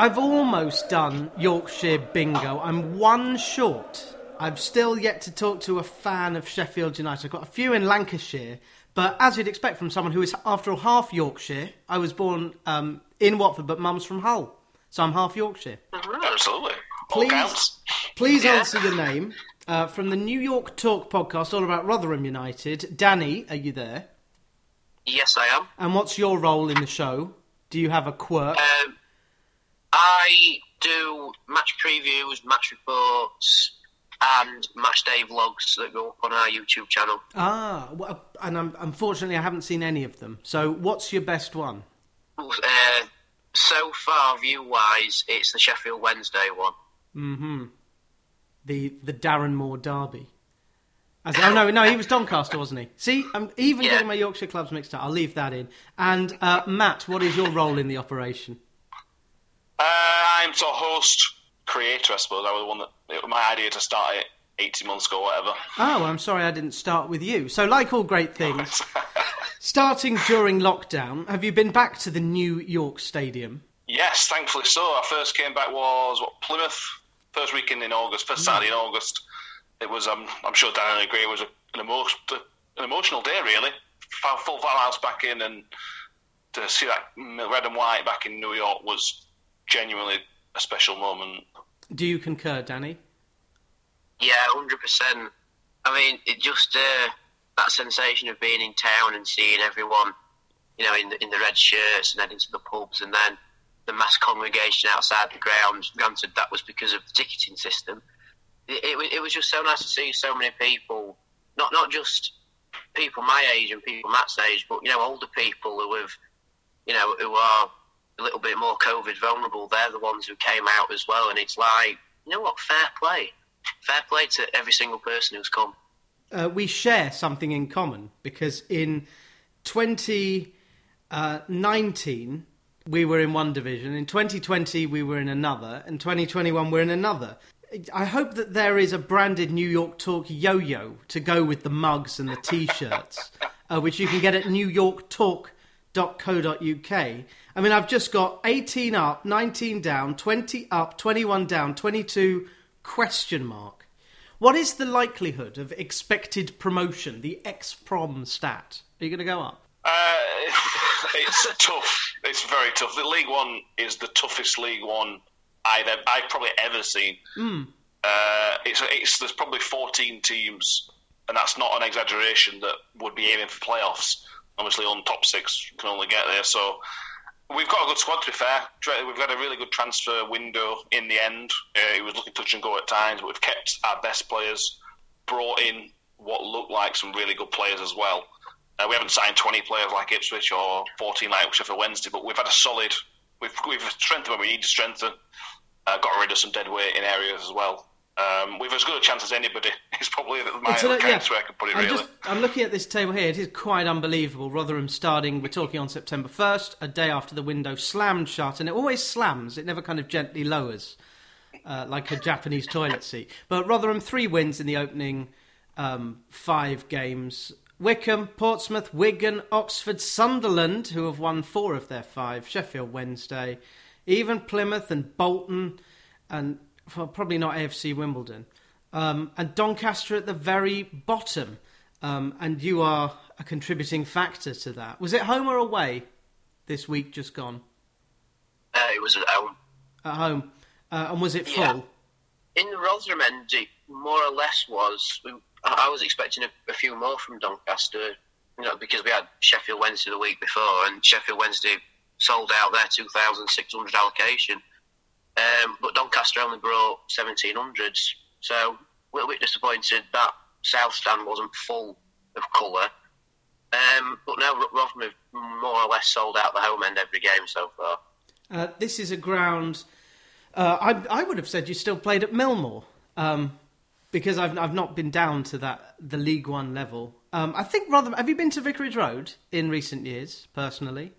I've almost done Yorkshire bingo. I'm one short. I've still yet to talk to a fan of Sheffield United. I've got a few in Lancashire, but as you'd expect from someone who is, after all, half Yorkshire, I was born um, in Watford, but mum's from Hull, so I'm half Yorkshire. Absolutely. All Please, counts. please Yeah. answer your name. Uh, from the New York Talk podcast, all about Rotherham United. Danny, are you there? Yes, I am. And what's your role in the show? Do you have a quirk? Um, I do match previews, match reports, and match day vlogs that go up on our YouTube channel. ah, well, and um, unfortunately, I haven't seen any of them. So, what's your best one? Uh, so far, view wise, it's the Sheffield Wednesday one. Mm-hmm. The the Darren Moore derby. As, oh no, no, he was Doncaster, wasn't he? See, I'm even Yeah. getting my Yorkshire clubs mixed up. I'll leave that in. And uh, Matt, what is your role in the operation? Uh, I'm sort of host, creator, I suppose. I was the one that it was my idea to start it 18 months ago, or whatever. Oh, I'm sorry I didn't start with you. So, like all great things, starting during lockdown, have you been back to the New York Stadium? yes, thankfully so. Our first came back was what Plymouth, first weekend in August, first Saturday in August. It was, um, I'm sure Dan will agree, it was a, an, emo- an emotional day, really. Full full farmhouse back in, and to see that red and white back in New York was genuinely a special moment. Do you concur, Danny? Yeah, hundred percent. I mean, it just uh, that sensation of being in town and seeing everyone, you know, in the, in the red shirts and heading to the pubs, and then the mass congregation outside the ground. Granted, that was because of the ticketing system. It, it, it was just so nice to see so many people, not not just people my age and people Matt's age, but you know, older people who have, you know, who are a little bit more COVID vulnerable. They're the ones who came out as well, and it's like, you know what, fair play fair play to every single person who's come. uh, we share something in common because in 2019 we were in one division, in 2020 we were in another, and 2021 we're in another. I hope that there is a branded New York Talk yo-yo to go with the mugs and the T-shirts, uh, which you can get at newyorktalk.co.uk. I mean, I've just got 18 up, 19 down, 20 up, 21 down, 22 question mark. What is the likelihood of expected promotion, the ex-prom stat? Are you going to go up? Uh, it's tough. It's very tough. The League One is the toughest League One I've ever, I've probably ever seen. Uh, it's, it's there's probably 14 teams, and that's not an exaggeration. That would be aiming for playoffs. Obviously, on top six can only get there. So we've got a good squad. To be fair, we've got a really good transfer window in the end. Uh, it was looking touch and go at times, but we've kept our best players, brought in what looked like some really good players as well. Uh, we haven't signed 20 players like Ipswich or 14 like Sheffield Wednesday, but we've had a solid. We've we've strengthened where we need to strengthen. Uh, got rid of some dead weight in areas as well. Um, we've as good a chance as anybody. It's probably my It's a- accounts yeah. where I can put it I'm, really. just, I'm looking at this table here. It is quite unbelievable. Rotherham starting, we're talking on September 1st, a day after the window slammed shut, and it always slams. It never kind of gently lowers, uh, like a Japanese toilet seat. But Rotherham, three wins in the opening um, five games. Wycombe, Portsmouth, Wigan, Oxford, Sunderland, who have won four of their five. Sheffield Wednesday, even Plymouth and Bolton, and well, probably not AFC Wimbledon, um, and Doncaster at the very bottom. Um, and you are a contributing factor to that. Was it home or away this week just gone? Uh, it was at home. At home. Uh, and was it full? Yeah. In the Rotherham end, it more or less was. I I was expecting a, a few more from Doncaster, you know, because we had Sheffield Wednesday the week before, and Sheffield Wednesday sold out their 2,600 allocation. Um, but Doncaster only brought 1700s, so a little bit disappointed that South Stand wasn't full of colour. Um, but now Ro- Rotherham have more or less sold out the home end every game so far. Uh, this is a ground. Uh, I, I would have said you still played at Millmoor um, because I've I've not been down to that the League One level. Um, I think rather. Have you been to Vicarage Road in recent years? Personally,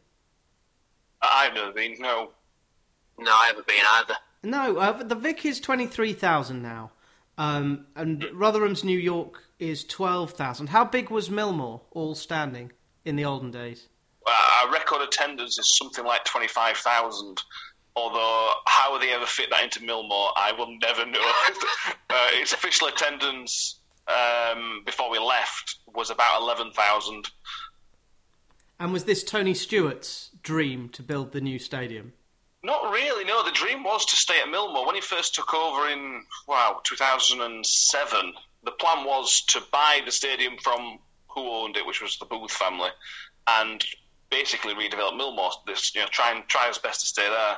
I've never been. No, No, I haven't been either. no. Uh, the Vic is twenty three thousand now, um, and Rotherham's New York is twelve thousand. How big was Millmoor all standing in the olden days? Uh, our record attendance is something like 25,000. Although how they ever fit that into Millmoor, I will never know. uh, its official attendance um, before we left was about eleven thousand. And was this Tony Stewart's dream to build the new stadium? Not really. No, the dream was to stay at Millmoor when he first took over in wow 2007. The plan was to buy the stadium from who owned it, which was the Booth family, and basically redevelop Millmoor. This, you know, try and try as best to stay there.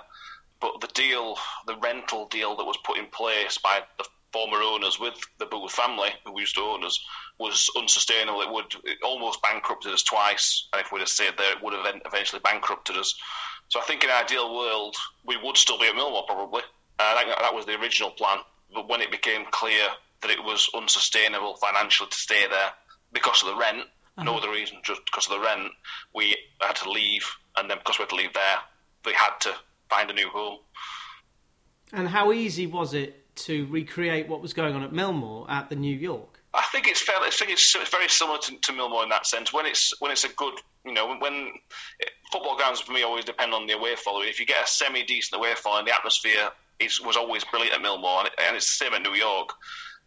But the deal, the rental deal that was put in place by the former owners with the Booth family, who used to own us, was unsustainable. It would it almost bankrupted us twice, and if we'd have stayed there, it would have eventually bankrupted us. So I think in an ideal world, we would still be at Millmoor probably. Uh, that, that was the original plan. But when it became clear that it was unsustainable financially to stay there because of the rent, uh-huh. no other reason, just because of the rent, we had to leave. And then because we had to leave there, we had to find a new home. And how easy was it to recreate what was going on at Millmoor at the New York? I think it's fairly. I think it's very similar to, to Millmoor in that sense. When it's when it's a good you know, when football grounds for me always depend on the away following. If you get a semi decent away following, the atmosphere is, was always brilliant at Millmoor, and, it, and it's the same at New York.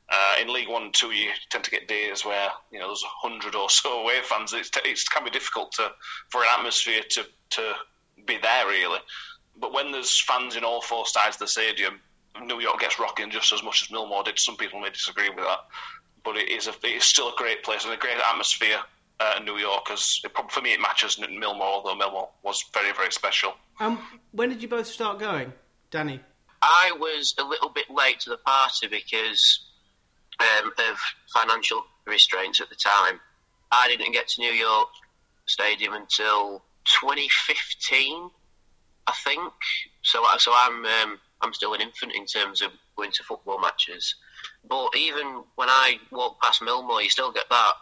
Uh, in League One and Two, you tend to get days where you know there's a hundred or so away fans. It's, it can be difficult to for an atmosphere to to be there really. But when there's fans in all four sides of the stadium, New York gets rocking just as much as Millmoor did. Some people may disagree with that, but it is a, it is still a great place and a great atmosphere uh, New Yorkers. As for me, it matches Millmoor, although Millmoor was very, very special. Um, when did you both start going, Danny? I was a little bit late to the party because um, of financial restraints at the time. I didn't get to New York Stadium until 2015, I think. So, so I'm um, I'm still an infant in terms of going to football matches. But even when I walk past Millmoor, you still get that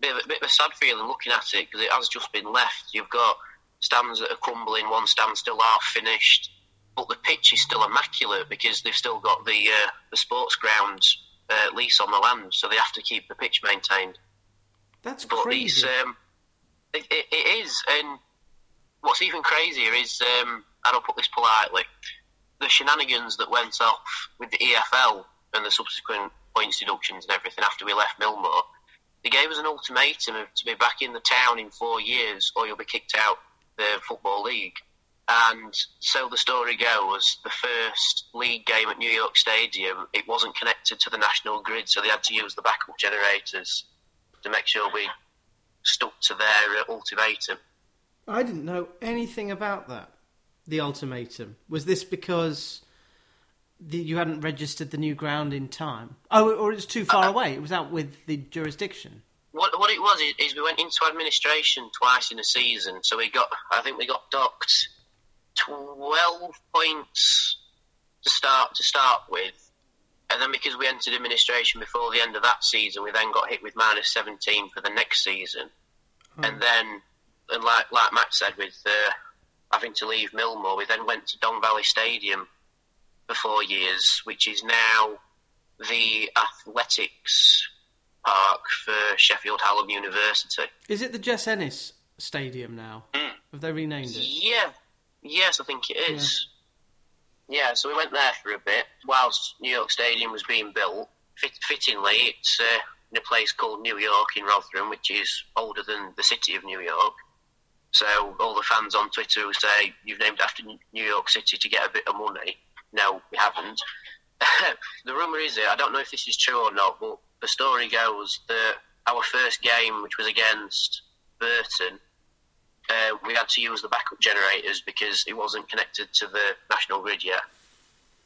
bit of, a, bit of a sad feeling looking at it because it has just been left. You've got stands that are crumbling, one stand still half finished, but the pitch is still immaculate because they've still got the uh, the sports grounds uh, lease on the land, so they have to keep the pitch maintained. That's but crazy. Um, it, it, it is, and what's even crazier is, um, and I'll put this politely, the shenanigans that went off with the EFL and the subsequent points deductions and everything after we left Millmoor they gave us an ultimatum of to be back in the town in four years or you'll be kicked out the Football League. And so the story goes, the first league game at New York Stadium, it wasn't connected to the national grid, so they had to use the backup generators to make sure we stuck to their uh, ultimatum. I didn't know anything about that. The ultimatum was this because the, you hadn't registered the new ground in time. Oh, or it was too far uh, away. It was out with the jurisdiction. What what it was is we went into administration twice in a season, so we got I think we got docked twelve points to start to start with, and then because we entered administration before the end of that season, we then got hit with minus seventeen for the next season, oh. and then and like like Matt said with uh, having to leave Millmoor, we then went to Don Valley Stadium for four years, which is now the athletics park for Sheffield Hallam University. Is it the Jess Ennis Stadium now? Mm. Have they renamed it? Yeah, yes, I think it is. Yeah. yeah. so we went there for a bit whilst New York Stadium was being built. Fit, fittingly, it's uh, in a place called New York in Rotherham, which is older than the city of New York. So all the fans on Twitter will say you've named after New York City to get a bit of money no, we haven't. the rumour is it, I don't know if this is true or not, but the story goes that our first game, which was against Burton, uh, we had to use the backup generators because it wasn't connected to the national grid yet.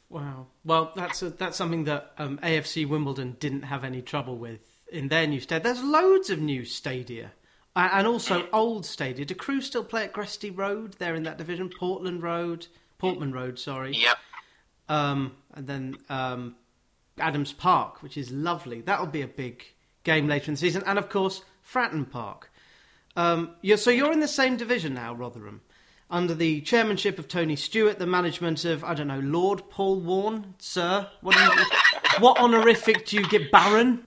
Wow. Well, that's a, that's something that um, AFC Wimbledon didn't have any trouble with in their new stadium. There's loads of new stadia. And also old stadia. Do Crewe still play at Gresty Road? They're in that division. Portland Road, Portman Road. Sorry. Yep. Um, and then um, Adams Park, which is lovely. That'll be a big game later in the season. And of course, Fratton Park. Um, you're, so you're in the same division now, Rotherham, under the chairmanship of Tony Stewart, the management of I don't know Lord Paul Warne, sir. What, you, what honorific do you get, Baron?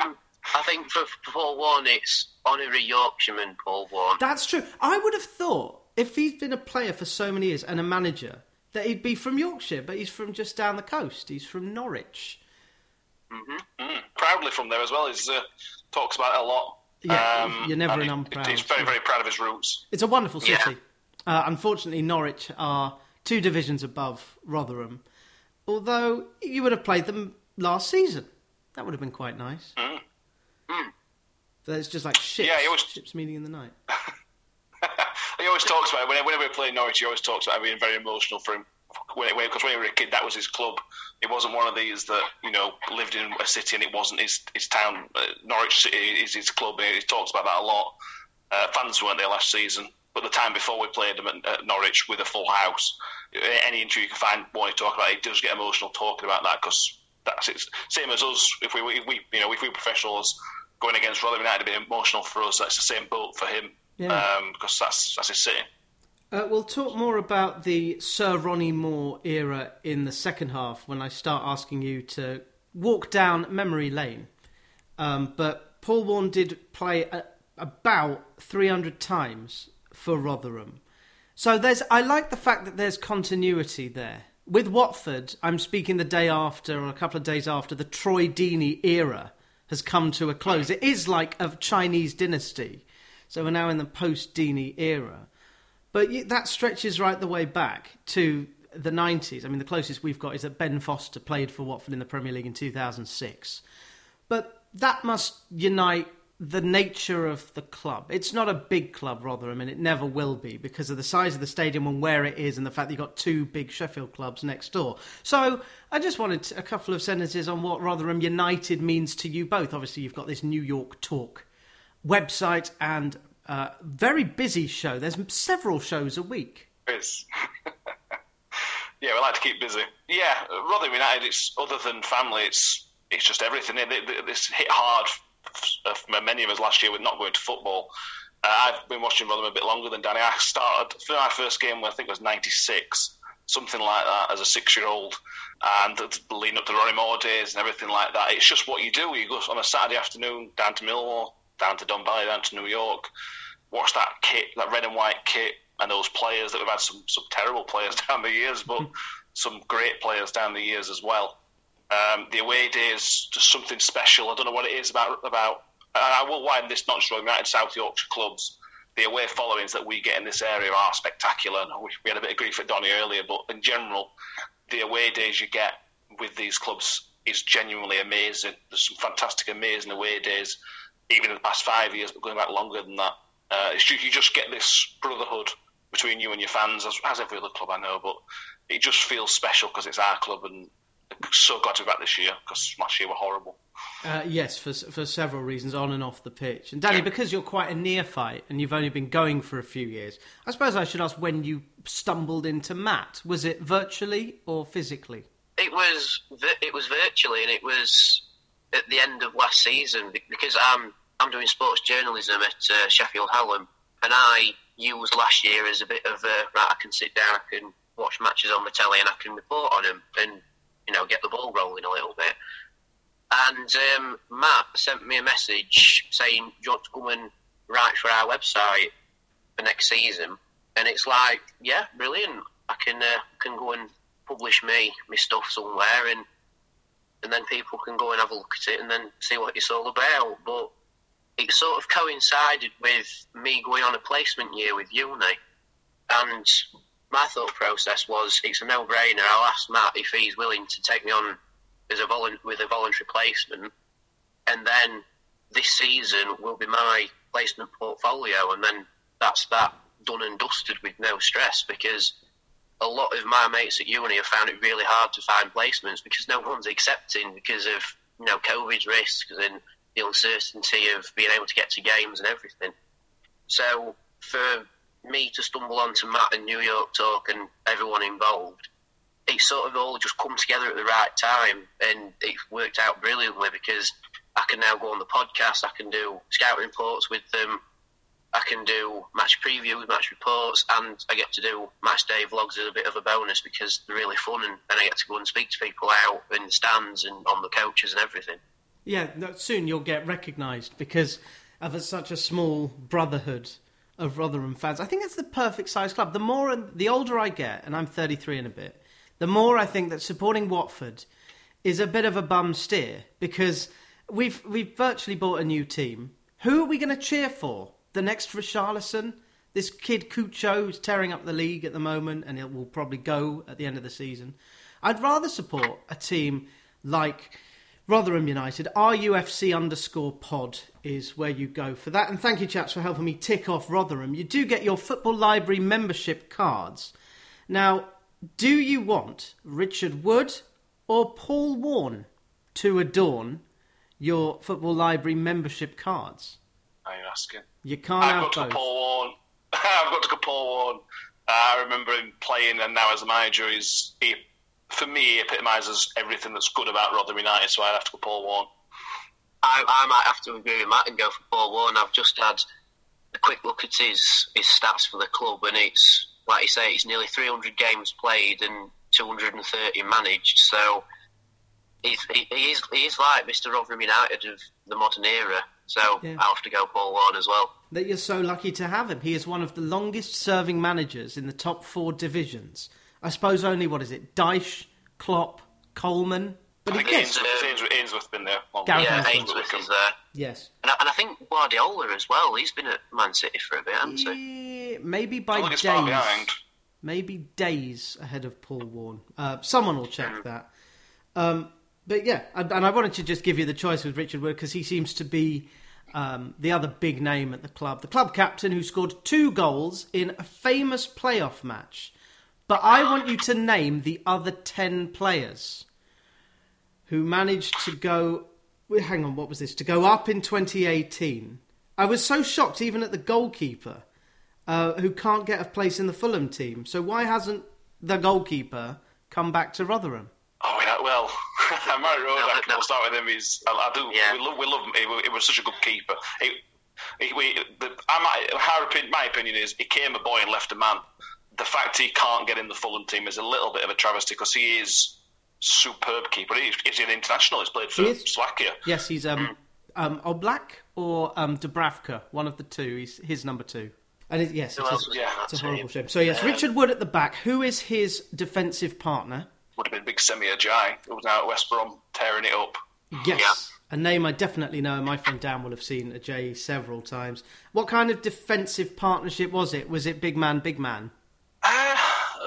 Um, I think for, for Paul Warne, it's honorary Yorkshireman Paul Warne. That's true. I would have thought if he's been a player for so many years and a manager that he'd be from Yorkshire, but he's from just down the coast. He's from Norwich. Mm-hmm. Mm, proudly from there as well. He uh, talks about it a lot. Yeah, um, you're never an unproud. He's very, very proud of his roots. It's a wonderful city. Yeah. Uh, unfortunately, Norwich are two divisions above Rotherham. Although you would have played them last season, that would have been quite nice. Mm. Mm. But it's just like ships, yeah, always... ships meeting in the night. he always talks about it. Whenever, whenever we play Norwich, he always talks about being very emotional for him. Because when, when, he was a kid, that was his club. It wasn't one of these that you know lived in a city and it wasn't his his town. Uh, Norwich City is his club. He, he talks about that a lot. Uh, fans weren't there last season, but the time before we played them at, at Norwich with a full house, any interview you can find, when to talk about it, does get emotional talking about that because that's it. Same as us. If we, if we, you know, if we professionals going against Rotherham United, be emotional for us. That's the same boat for him. Yeah. Um, because that's that's his city. Uh, we'll talk more about the Sir Ronnie Moore era in the second half when I start asking you to walk down memory lane. Um, but Paul Warne did play a, about 300 times for Rotherham. So there's I like the fact that there's continuity there. With Watford, I'm speaking the day after or a couple of days after the Troy Deeney era has come to a close. It is like a Chinese dynasty. So we're now in the post Deeney era. But that stretches right the way back to the 90s. I mean, the closest we've got is that Ben Foster played for Watford in the Premier League in 2006. But that must unite the nature of the club. It's not a big club, Rotherham, and it never will be because of the size of the stadium and where it is, and the fact that you've got two big Sheffield clubs next door. So I just wanted a couple of sentences on what Rotherham United means to you both. Obviously, you've got this New York Talk website and uh, very busy show. There's several shows a week. Yes. yeah, we like to keep busy. Yeah, Rotherham United. It's other than family. It's it's just everything. This hit hard for many of us last year with not going to football. Uh, I've been watching Rotherham a bit longer than Danny. I started for my first game, I think it was '96, something like that, as a six-year-old, and leading up to Ronnie Moore days and everything like that. It's just what you do. You go on a Saturday afternoon down to Millmoor, down to Don down to New York, watch that kit, that red and white kit, and those players that we've had some some terrible players down the years, but some great players down the years as well. Um, the away days, just something special. I don't know what it is about about. And I will widen this not just United South Yorkshire clubs. The away followings that we get in this area are spectacular. We had a bit of grief at Donny earlier, but in general, the away days you get with these clubs is genuinely amazing. There's some fantastic, amazing away days, even in the past five years, but going back longer than that. Uh, it's just, you just get this brotherhood between you and your fans, as, as every other club I know, but it just feels special because it's our club and so glad to be back this year because last year were horrible. Uh, yes, for for several reasons, on and off the pitch. And Danny, yeah. because you're quite a neophyte and you've only been going for a few years, I suppose I should ask when you stumbled into Matt. Was it virtually or physically? It was it was virtually, and it was at the end of last season because I'm I'm doing sports journalism at uh, Sheffield Hallam, and I used last year as a bit of a right. I can sit down, I can watch matches on the telly, and I can report on them. And you know, get the ball rolling a little bit. And um, Matt sent me a message saying, Do you want to come and write for our website for next season? And it's like, yeah, brilliant. I can uh, can go and publish me my stuff somewhere, and and then people can go and have a look at it and then see what it's all about. But it sort of coincided with me going on a placement year with uni, and my thought process was it's a no-brainer. I'll ask Matt if he's willing to take me on as a volu- with a voluntary placement, and then this season will be my placement portfolio, and then that's that done and dusted with no stress because a lot of my mates at uni have found it really hard to find placements because no one's accepting because of you know COVID risks and the uncertainty of being able to get to games and everything. So for me to stumble onto Matt and New York Talk and everyone involved, it sort of all just come together at the right time, and it worked out brilliantly because I can now go on the podcast, I can do scouting reports with them, I can do match previews, match reports, and I get to do match day vlogs as a bit of a bonus because they're really fun, and, and I get to go and speak to people out in the stands and on the coaches and everything. Yeah, soon you'll get recognised because of such a small brotherhood of Rotherham fans. I think it's the perfect size club. The more, the older I get, and I'm 33 and a bit, the more I think that supporting Watford is a bit of a bum steer because we've we've virtually bought a new team. Who are we going to cheer for? The next Richarlison? This kid Cucho who's tearing up the league at the moment and it will probably go at the end of the season. I'd rather support a team like Rotherham United. RUFC underscore pod is where you go for that. And thank you, chaps, for helping me tick off Rotherham. You do get your Football Library membership cards. Now, do you want Richard Wood or Paul Warne to adorn your Football Library membership cards? Are you asking? You can't I've have got to both. go Paul Warne. I've got to go Paul Warne. Uh, I remember him playing, and now as a manager, he's he, for me he epitomises everything that's good about Rotherham United. So I'd have to go Paul Warne. I, I might have to agree with Matt and go for Paul Warne. I've just had a quick look at his his stats for the club, and it's like you say, it's nearly 300 games played and 230 managed. So he's, he, he is he is like Mr. Rotherham United of the modern era. So Yeah. I'll have to go Paul Warne as well. that you're so lucky to have him. He is one of the longest serving managers in the top four divisions. I suppose only, what is it, Dyche, Klopp, Coleman? But I he think gets. Ainsworth, Ainsworth, Ainsworth been there. Long Yeah, Ainsworth. Ainsworth is there. Yes. And I, and I think Guardiola as well. He's been at Man City for a bit, hasn't he? Eh, Maybe by think it's far days. Maybe days ahead of Paul Warne. Uh, someone will check that. Um, but yeah, and, and I wanted to just give you the choice with Richard Wood because he seems to be um, the other big name at the club. The club captain who scored two goals in a famous playoff match. But I want you to name the other 10 players who managed to go. Hang on, what was this? To go up in 2018. I was so shocked, even at the goalkeeper, uh, who can't get a place in the Fulham team. So why hasn't the goalkeeper come back to Rotherham? Oh well, Marek No, Rodak. no. We'll start with him. He's I, I do. Yeah. We love. We love him. He, he was such a good keeper. He, he, we, the, I might, opinion, my opinion is he came a boy and left a man. The fact he can't get in the Fulham team is a little bit of a travesty because he is superb keeper. He's, he's an international. He's played for He. Slovakia. Yes, he's um, um, Oblak or um, Dubravka, one of the two. He's his number two. And it, yes, Who it else Yeah, in that it's a horrible shame. So yes, Richard Wood at the back. Who is his defensive partner? Would have been big Semi Ajayi, who was now at West Brom tearing it up. Yes. A name I definitely know, and my friend Dan will have seen Ajayi several times. What kind of defensive partnership was it? Was it big man, big man? Uh,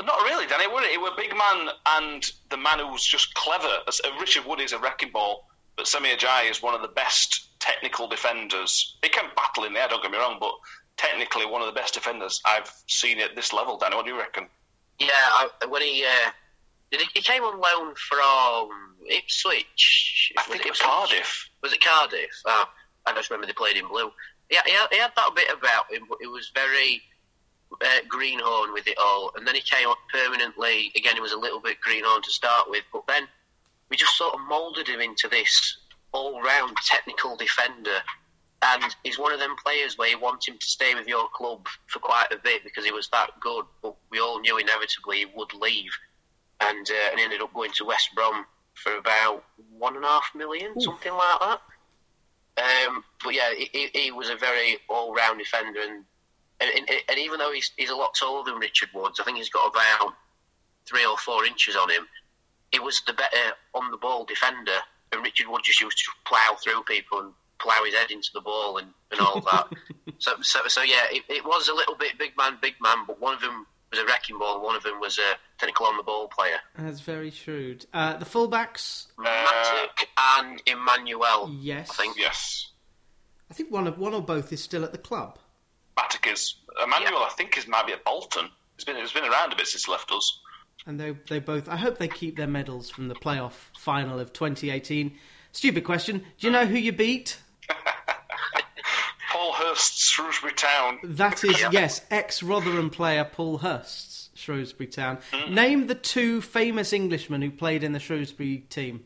not really, Danny. It were, it were big man and the man who was just clever. Uh, Richard Wood is a wrecking ball, but Semi Ajayi is one of the best technical defenders. He can battle in there, don't get me wrong, but technically one of the best defenders I've seen at this level. Danny, what do you reckon? Yeah, I, when he uh, did he, he came on loan from Ipswich. I think it was Cardiff. Was it Cardiff? Oh, I just remember they played in blue. Yeah, he had, he had that bit about him, but it was very uh, greenhorn with it all. And then he came up permanently. Again, he was a little bit greenhorn to start with, but then we just sort of moulded him into this all-round technical defender. And he's one of them players where you want him to stay with your club for quite a bit because he was that good. But we all knew inevitably he would leave, and uh, and he ended up going to West Brom for about one and a half million, something like that. Um, but yeah, he, he- was a very all-round defender, and and, and, and even though he's he's a lot taller than Richard Woods, I think he's got about three or four inches on him. He was the better on-the-ball defender, and Richard Wood just used to plough through people and plough his head into the ball and, and all that. so, so so yeah, it, it was a little bit big man, big man, but one of them was a wrecking ball, one of them was a technical on-the-ball player. That's very shrewd. Uh, the fullbacks, Mattock and Emmanuel. yes. I think. Yes. I think one of one or both is still at the club. Mattock is. Emmanuel, I think, is might be at Bolton. He's been, he's been around a bit since he left us. And they they both. I hope they keep their medals from the playoff final of 2018. Stupid question. Do you know who you beat? Paul Hurst, Shrewsbury Town. That is yes, ex Rotherham player Paul Hurst's Shrewsbury Town. Name the two famous Englishmen who played in the Shrewsbury team.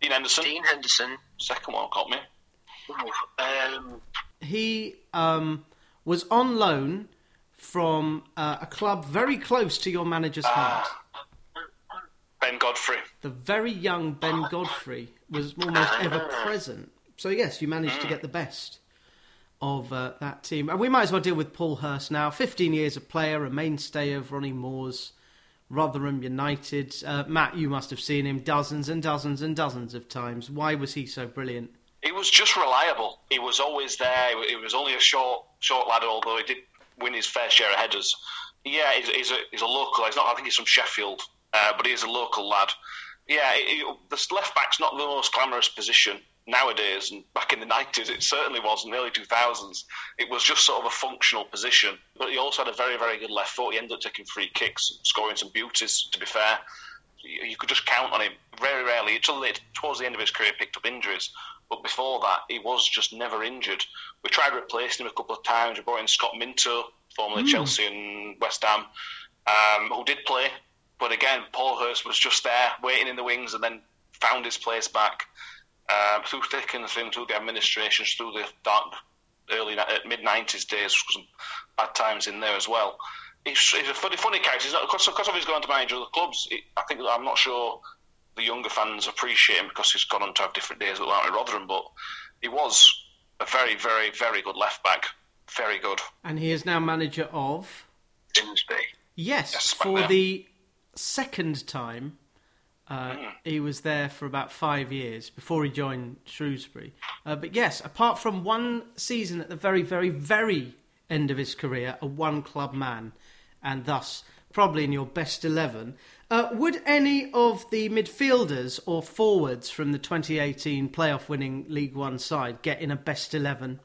Dean Henderson. Dean Henderson. Second one got me. Um, He um, was on loan from uh, a club very close to your manager's heart. Ben Godfrey. The very young Ben Godfrey was almost ever present. So yes, you managed to get the best of uh, that team. And we might as well deal with Paul Hurst now. 15 years a player, a mainstay of Ronnie Moore's Rotherham United. Uh, Matt, you must have seen him dozens and dozens and dozens of times. Why was he so brilliant? He was just reliable. He was always there. He was only a short, short lad, although he did win his fair share of headers. Yeah, he's, he's a, he's a local. He's not. I think he's from Sheffield, uh, but is a local lad. Yeah, he, the left back's not the most glamorous position nowadays, and back in the nineties, it certainly was. In the early two thousands, it was just sort of a functional position. But he also had a very, very good left foot. He ended up taking free kicks, scoring some beauties. To be fair, you, you could just count on him. Very rarely, until late, towards the end of his career, picked up injuries. But before that, he was just never injured. We tried replacing him a couple of times. We brought in Scott Minto, formerly mm. Chelsea and West Ham, um, who did play. But again, Paul Hurst was just there, waiting in the wings, and then found his place back uh, through thick and thin, through the administrations, through the dark, early uh, mid '90s days, some bad times in there as well. He's, he's a funny, funny character. He's not because, because of his going to manage other clubs. I think I'm not sure the younger fans appreciate him because he's gone on to have different days with Rotherham, but he was a very, very, very good left back. Very good. And he is now manager of Grimsby. Yes, yes for the second time. Uh, mm. He was there for about five years before he joined Shrewsbury. Uh, but yes, apart from one season at the very, very, very end of his career, a one club man, and thus probably in your best 11. Uh, would any of the midfielders or forwards from the 2018 playoff winning League One side get in a best 11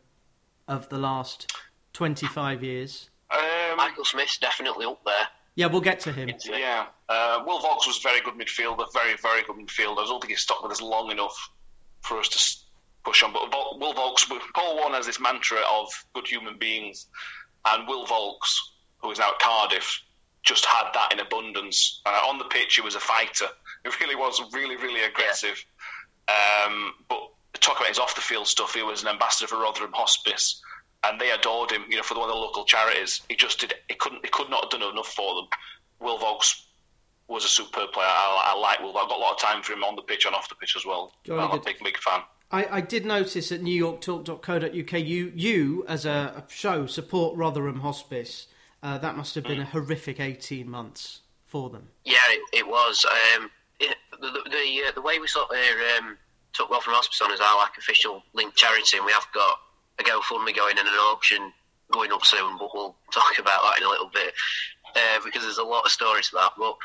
of the last 25 years? Um, Michael Smith's definitely up there. Yeah, we'll get to him. Yeah. Uh, Will Vaulks was a very good midfielder, very, very good midfielder. I don't think he stuck with us long enough for us to push on. But Will Vaulks, Paul Warne has this mantra of good human beings, and Will Vaulks, who is now at Cardiff, just had that in abundance. Uh, on the pitch, he was a fighter. He really was really, really aggressive. Yeah. Um, but talk about his off the field stuff. He was an ambassador for Rotherham Hospice, and they adored him. You know, for one of the local charities, he just did. He couldn't. He could not have done enough for them. Will Vaulks was a superb player. I, I like Will. I've got a lot of time for him on the pitch and off the pitch as well. I'm a big, big fan. I, I, did notice at NewYorkTalk.co.uk, you, you as a, a show support Rotherham Hospice uh, that must have been a horrific 18 months for them. Yeah, it, it was. Um, it, the the, uh, the, way we sort of um, took Rotherham Hospice on as our like official link charity, and we have got a GoFundMe going and an auction going up soon, but we'll talk about that in a little bit uh, because there's a lot of stories to that. But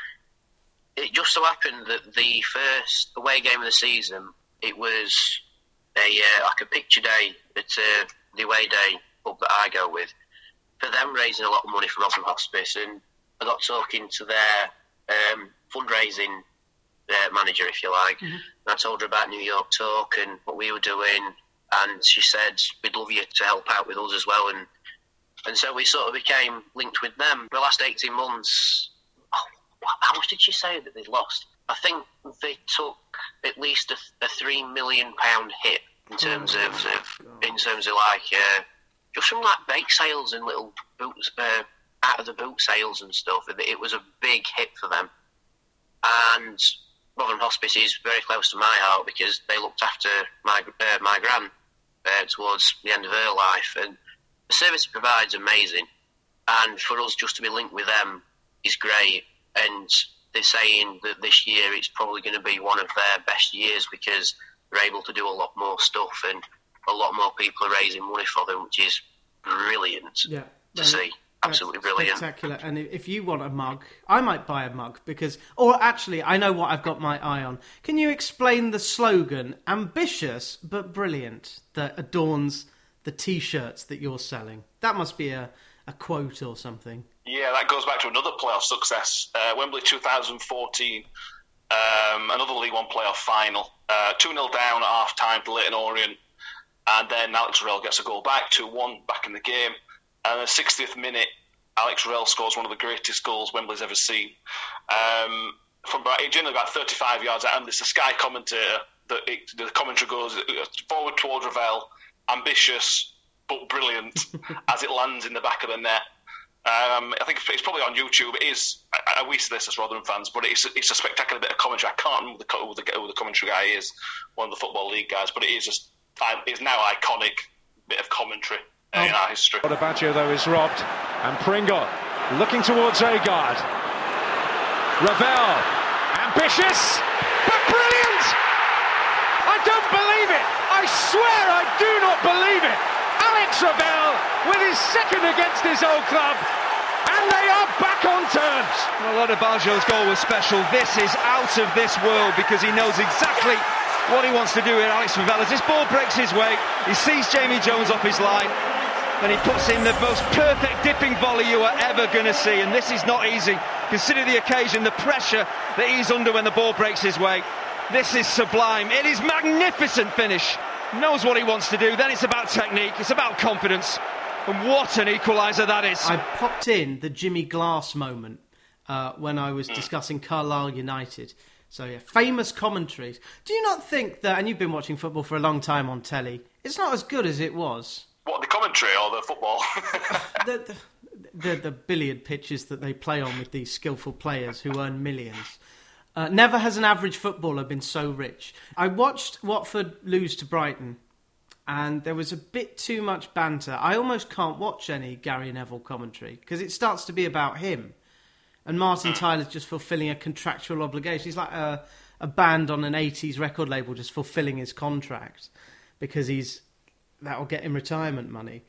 it just so happened that the first away game of the season, it was a uh, like a picture day at uh, the away day pub that I go with, for them raising a lot of money for Rotherham Hospice, and I got talking to their um, fundraising uh, manager, if you like. Mm-hmm. And I told her about New York Talk and what we were doing, and she said we'd love you to help out with us as well. And and so we sort of became linked with them. The last eighteen months, oh, how much did she say that they'd lost? I think they took at least a, a three million pound hit in terms oh, of, of in terms of like. Uh, just from like bake sales and little boots, uh, out of the boot sales and stuff. It was a big hit for them. And Rotherham Hospice is very close to my heart because they looked after my uh, my gran uh, towards the end of her life, and the service provides amazing. And for us just to be linked with them is great. And they're saying that this year it's probably going to be one of their best years because they're able to do a lot more stuff and a lot more people are raising money for them, which is brilliant yeah, to see. Absolutely brilliant. Spectacular. And if you want a mug, I might buy a mug because, or actually, I know what I've got my eye on. Can you explain the slogan, ambitious but brilliant, that adorns the t shirts that you're selling? That must be a, a quote or something. Yeah, that goes back to another playoff success. Uh, Wembley 2014, um, another League One playoff final. Uh, 2 uh, 0 down at half time to Leyton Orient and then Alex Revell gets a goal back, 2 1 back in the game. And the 60th minute, Alex Revell scores one of the greatest goals Wembley's ever seen. Um, from about, generally about 35 yards out, and there's a Sky commentator that it, the commentary goes forward towards Revell, ambitious but brilliant as it lands in the back of the net. Um, I think it's probably on YouTube. It is. I, I this as Rotherham fans, but it's it's a spectacular bit of commentary. I can't remember the, who, the, who the commentary guy is, one of the football league guys, but it is just it's now iconic bit of commentary uh, in our history. Odubajo, though, is robbed. And Pringle looking towards Agard. Revell, ambitious, but brilliant! I don't believe it! I swear I do not believe it! Alex Revell with his second against his old club, and they are back on terms. Well, Odubajo's goal was special. This is out of this world because he knows exactly what he wants to do here. Alex Revell. As this ball breaks his way, he sees Jamie Jones off his line, and he puts in the most perfect dipping volley you are ever going to see. And this is not easy. Consider the occasion, the pressure that he's under when the ball breaks his way. This is sublime. It is magnificent finish. Knows what he wants to do. Then it's about technique. It's about confidence. And what an equaliser that is. I popped in the Jimmy Glass moment uh, when I was discussing Carlisle United. So, yeah, famous commentaries. Do you not think that, and you've been watching football for a long time on telly, it's not as good as it was? What, the commentary or the football? the, the, the, the billiard pitches that they play on with these skillful players who earn millions. Uh, never has an average footballer been so rich. I watched Watford lose to Brighton, and there was a bit too much banter. I almost can't watch any Gary Neville commentary because it starts to be about him. And Martin Tyler's just fulfilling a contractual obligation. He's like a, a band on an 80s record label just fulfilling his contract because he's that will get him retirement money.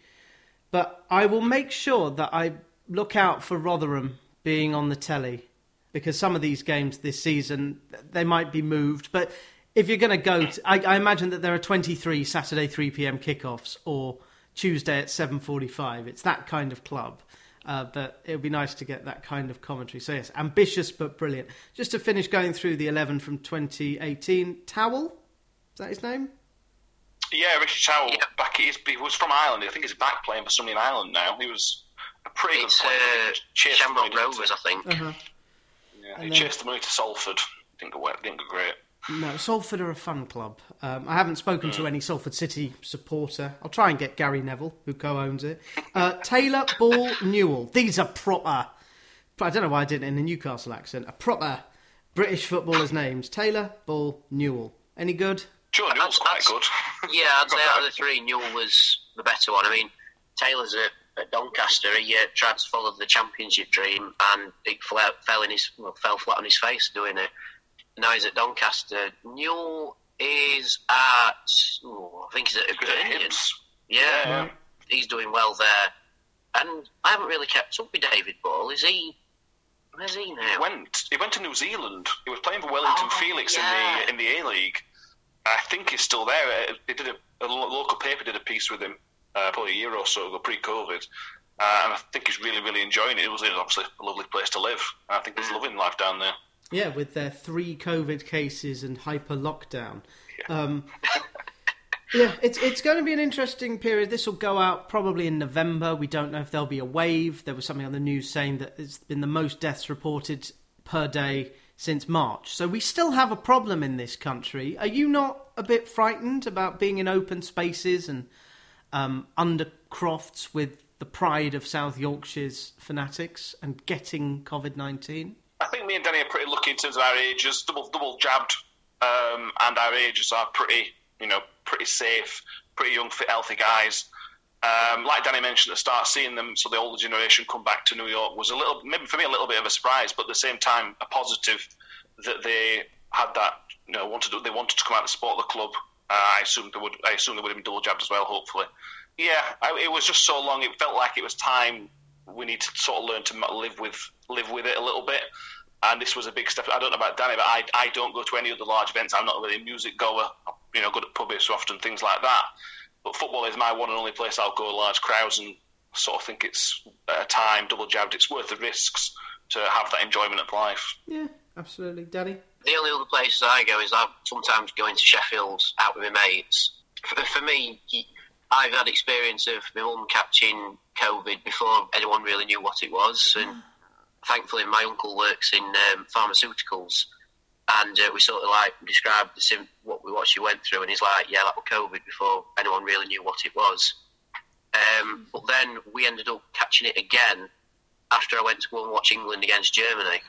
But I will make sure that I look out for Rotherham being on the telly because some of these games this season they might be moved. But if you're going to go, I, I imagine that there are 23 Saturday 3 p.m. kickoffs or Tuesday at 7:45. It's that kind of club. Uh, but it would be nice to get that kind of commentary. So yes, ambitious but brilliant. Just to finish going through the 11 from 2018, Towell, is that his name? Yeah, Richard Towell. Yeah. Back, he was from Ireland. I think he's back playing for somebody in Ireland now. He was a pretty it's, good player. Uh, Shamrock Rovers, I think. Uh-huh. Yeah, he then, chased the money to Salford. Didn't go, well. didn't go great. No, Salford are a fun club. Um, I haven't spoken mm. to any Salford City supporter. I'll try and get Gary Neville, who co-owns it. Uh, Taylor Ball Newell. These are proper. I don't know why I did it in a Newcastle accent. A proper British footballers' names. Taylor Ball Newell. Any good? Sure, Newell's quite good. Yeah, I'd say out of the three, Newell was the better one. I mean, Taylor's at, at Doncaster. He uh, tried to follow the championship dream, and he fell, fell in his well, fell flat on his face doing it now he's at Doncaster. Newell is at, oh, I think he's at Hibernian. Yeah, yeah, he's doing well there. And I haven't really kept up with David Ball. Is he? Where's he now? He went. He went to New Zealand. He was playing for Wellington oh, Phoenix yeah. in the in the A League. I think he's still there. They did a, a local paper did a piece with him uh, probably a year or so ago, pre-COVID. Uh, and I think he's really, really enjoying it. It was obviously a lovely place to live. I think he's loving life down there. Yeah, with their three COVID cases and hyper lockdown. Um, yeah, it's it's going to be an interesting period. This will go out probably in November. We don't know if there'll be a wave. There was something on the news saying that it's been the most deaths reported per day since March. So we still have a problem in this country. Are you not a bit frightened about being in open spaces and um, under crofts with the pride of South Yorkshire's fanatics and getting COVID 19? I think me and Danny are pretty lucky in terms of our ages, double double jabbed, um, and our ages are pretty, you know, pretty safe, pretty young, fit, healthy guys. Um, like Danny mentioned at the start, seeing them, so the older generation come back to New York was a little, maybe for me, a little bit of a surprise, but at the same time, a positive that they had that, you know, wanted to, they wanted to come out and support the club. Uh, I assumed they would, I assumed they would have been double jabbed as well, hopefully. Yeah, I, it was just so long. It felt like it was time. We need to sort of learn to live with live with it a little bit and this was a big step. I don't know about Danny, but I, I don't go to any other large events. I'm not really a music goer. You know, good at pubs so often, things like that. But football is my one and only place I'll go large crowds, and sort of think it's a time double jabbed. It's worth the risks to have that enjoyment of life. Yeah, absolutely, Danny. The only other places I go is I sometimes go into Sheffield out with my mates. For, for me, I've had experience of my mum catching COVID before anyone really knew what it was, and thankfully, my uncle works in um, pharmaceuticals, and uh, we sort of like described the sim- what we what she went through, and he's like, "Yeah, that was COVID before anyone really knew what it was." Um, but then we ended up catching it again after I went to go and watch England against Germany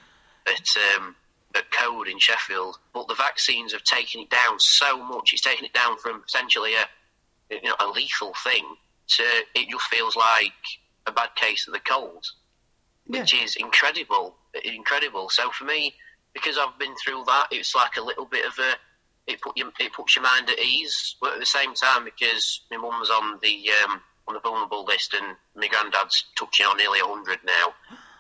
at um, at Code in Sheffield. But the vaccines have taken it down so much; it's taken it down from potentially a you know a lethal thing to it just feels like a bad case of the cold, Yeah. which is incredible, incredible. So for me, because I've been through that, it's like a little bit of a it put you, it puts your mind at ease, but at the same time, because my mum was on the um, on the vulnerable list and my granddad's touching on nearly hundred now,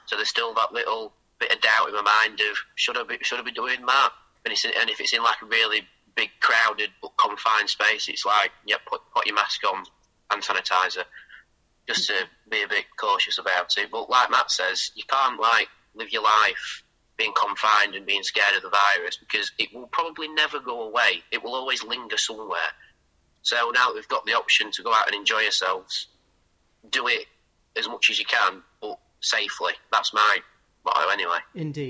so there's still that little bit of doubt in my mind of should I be should I be doing that? And, it's in, and if it's in like a really big crowded but confined space, it's like yeah, put put your mask on, and sanitizer, just to be a bit cautious about it. But like Matt says, you can't like live your life being confined and being scared of the virus because it will probably never go away. It will always linger somewhere. So now that we've got the option to go out and enjoy yourselves, do it as much as you can, but safely. That's my motto anyway. Indeed.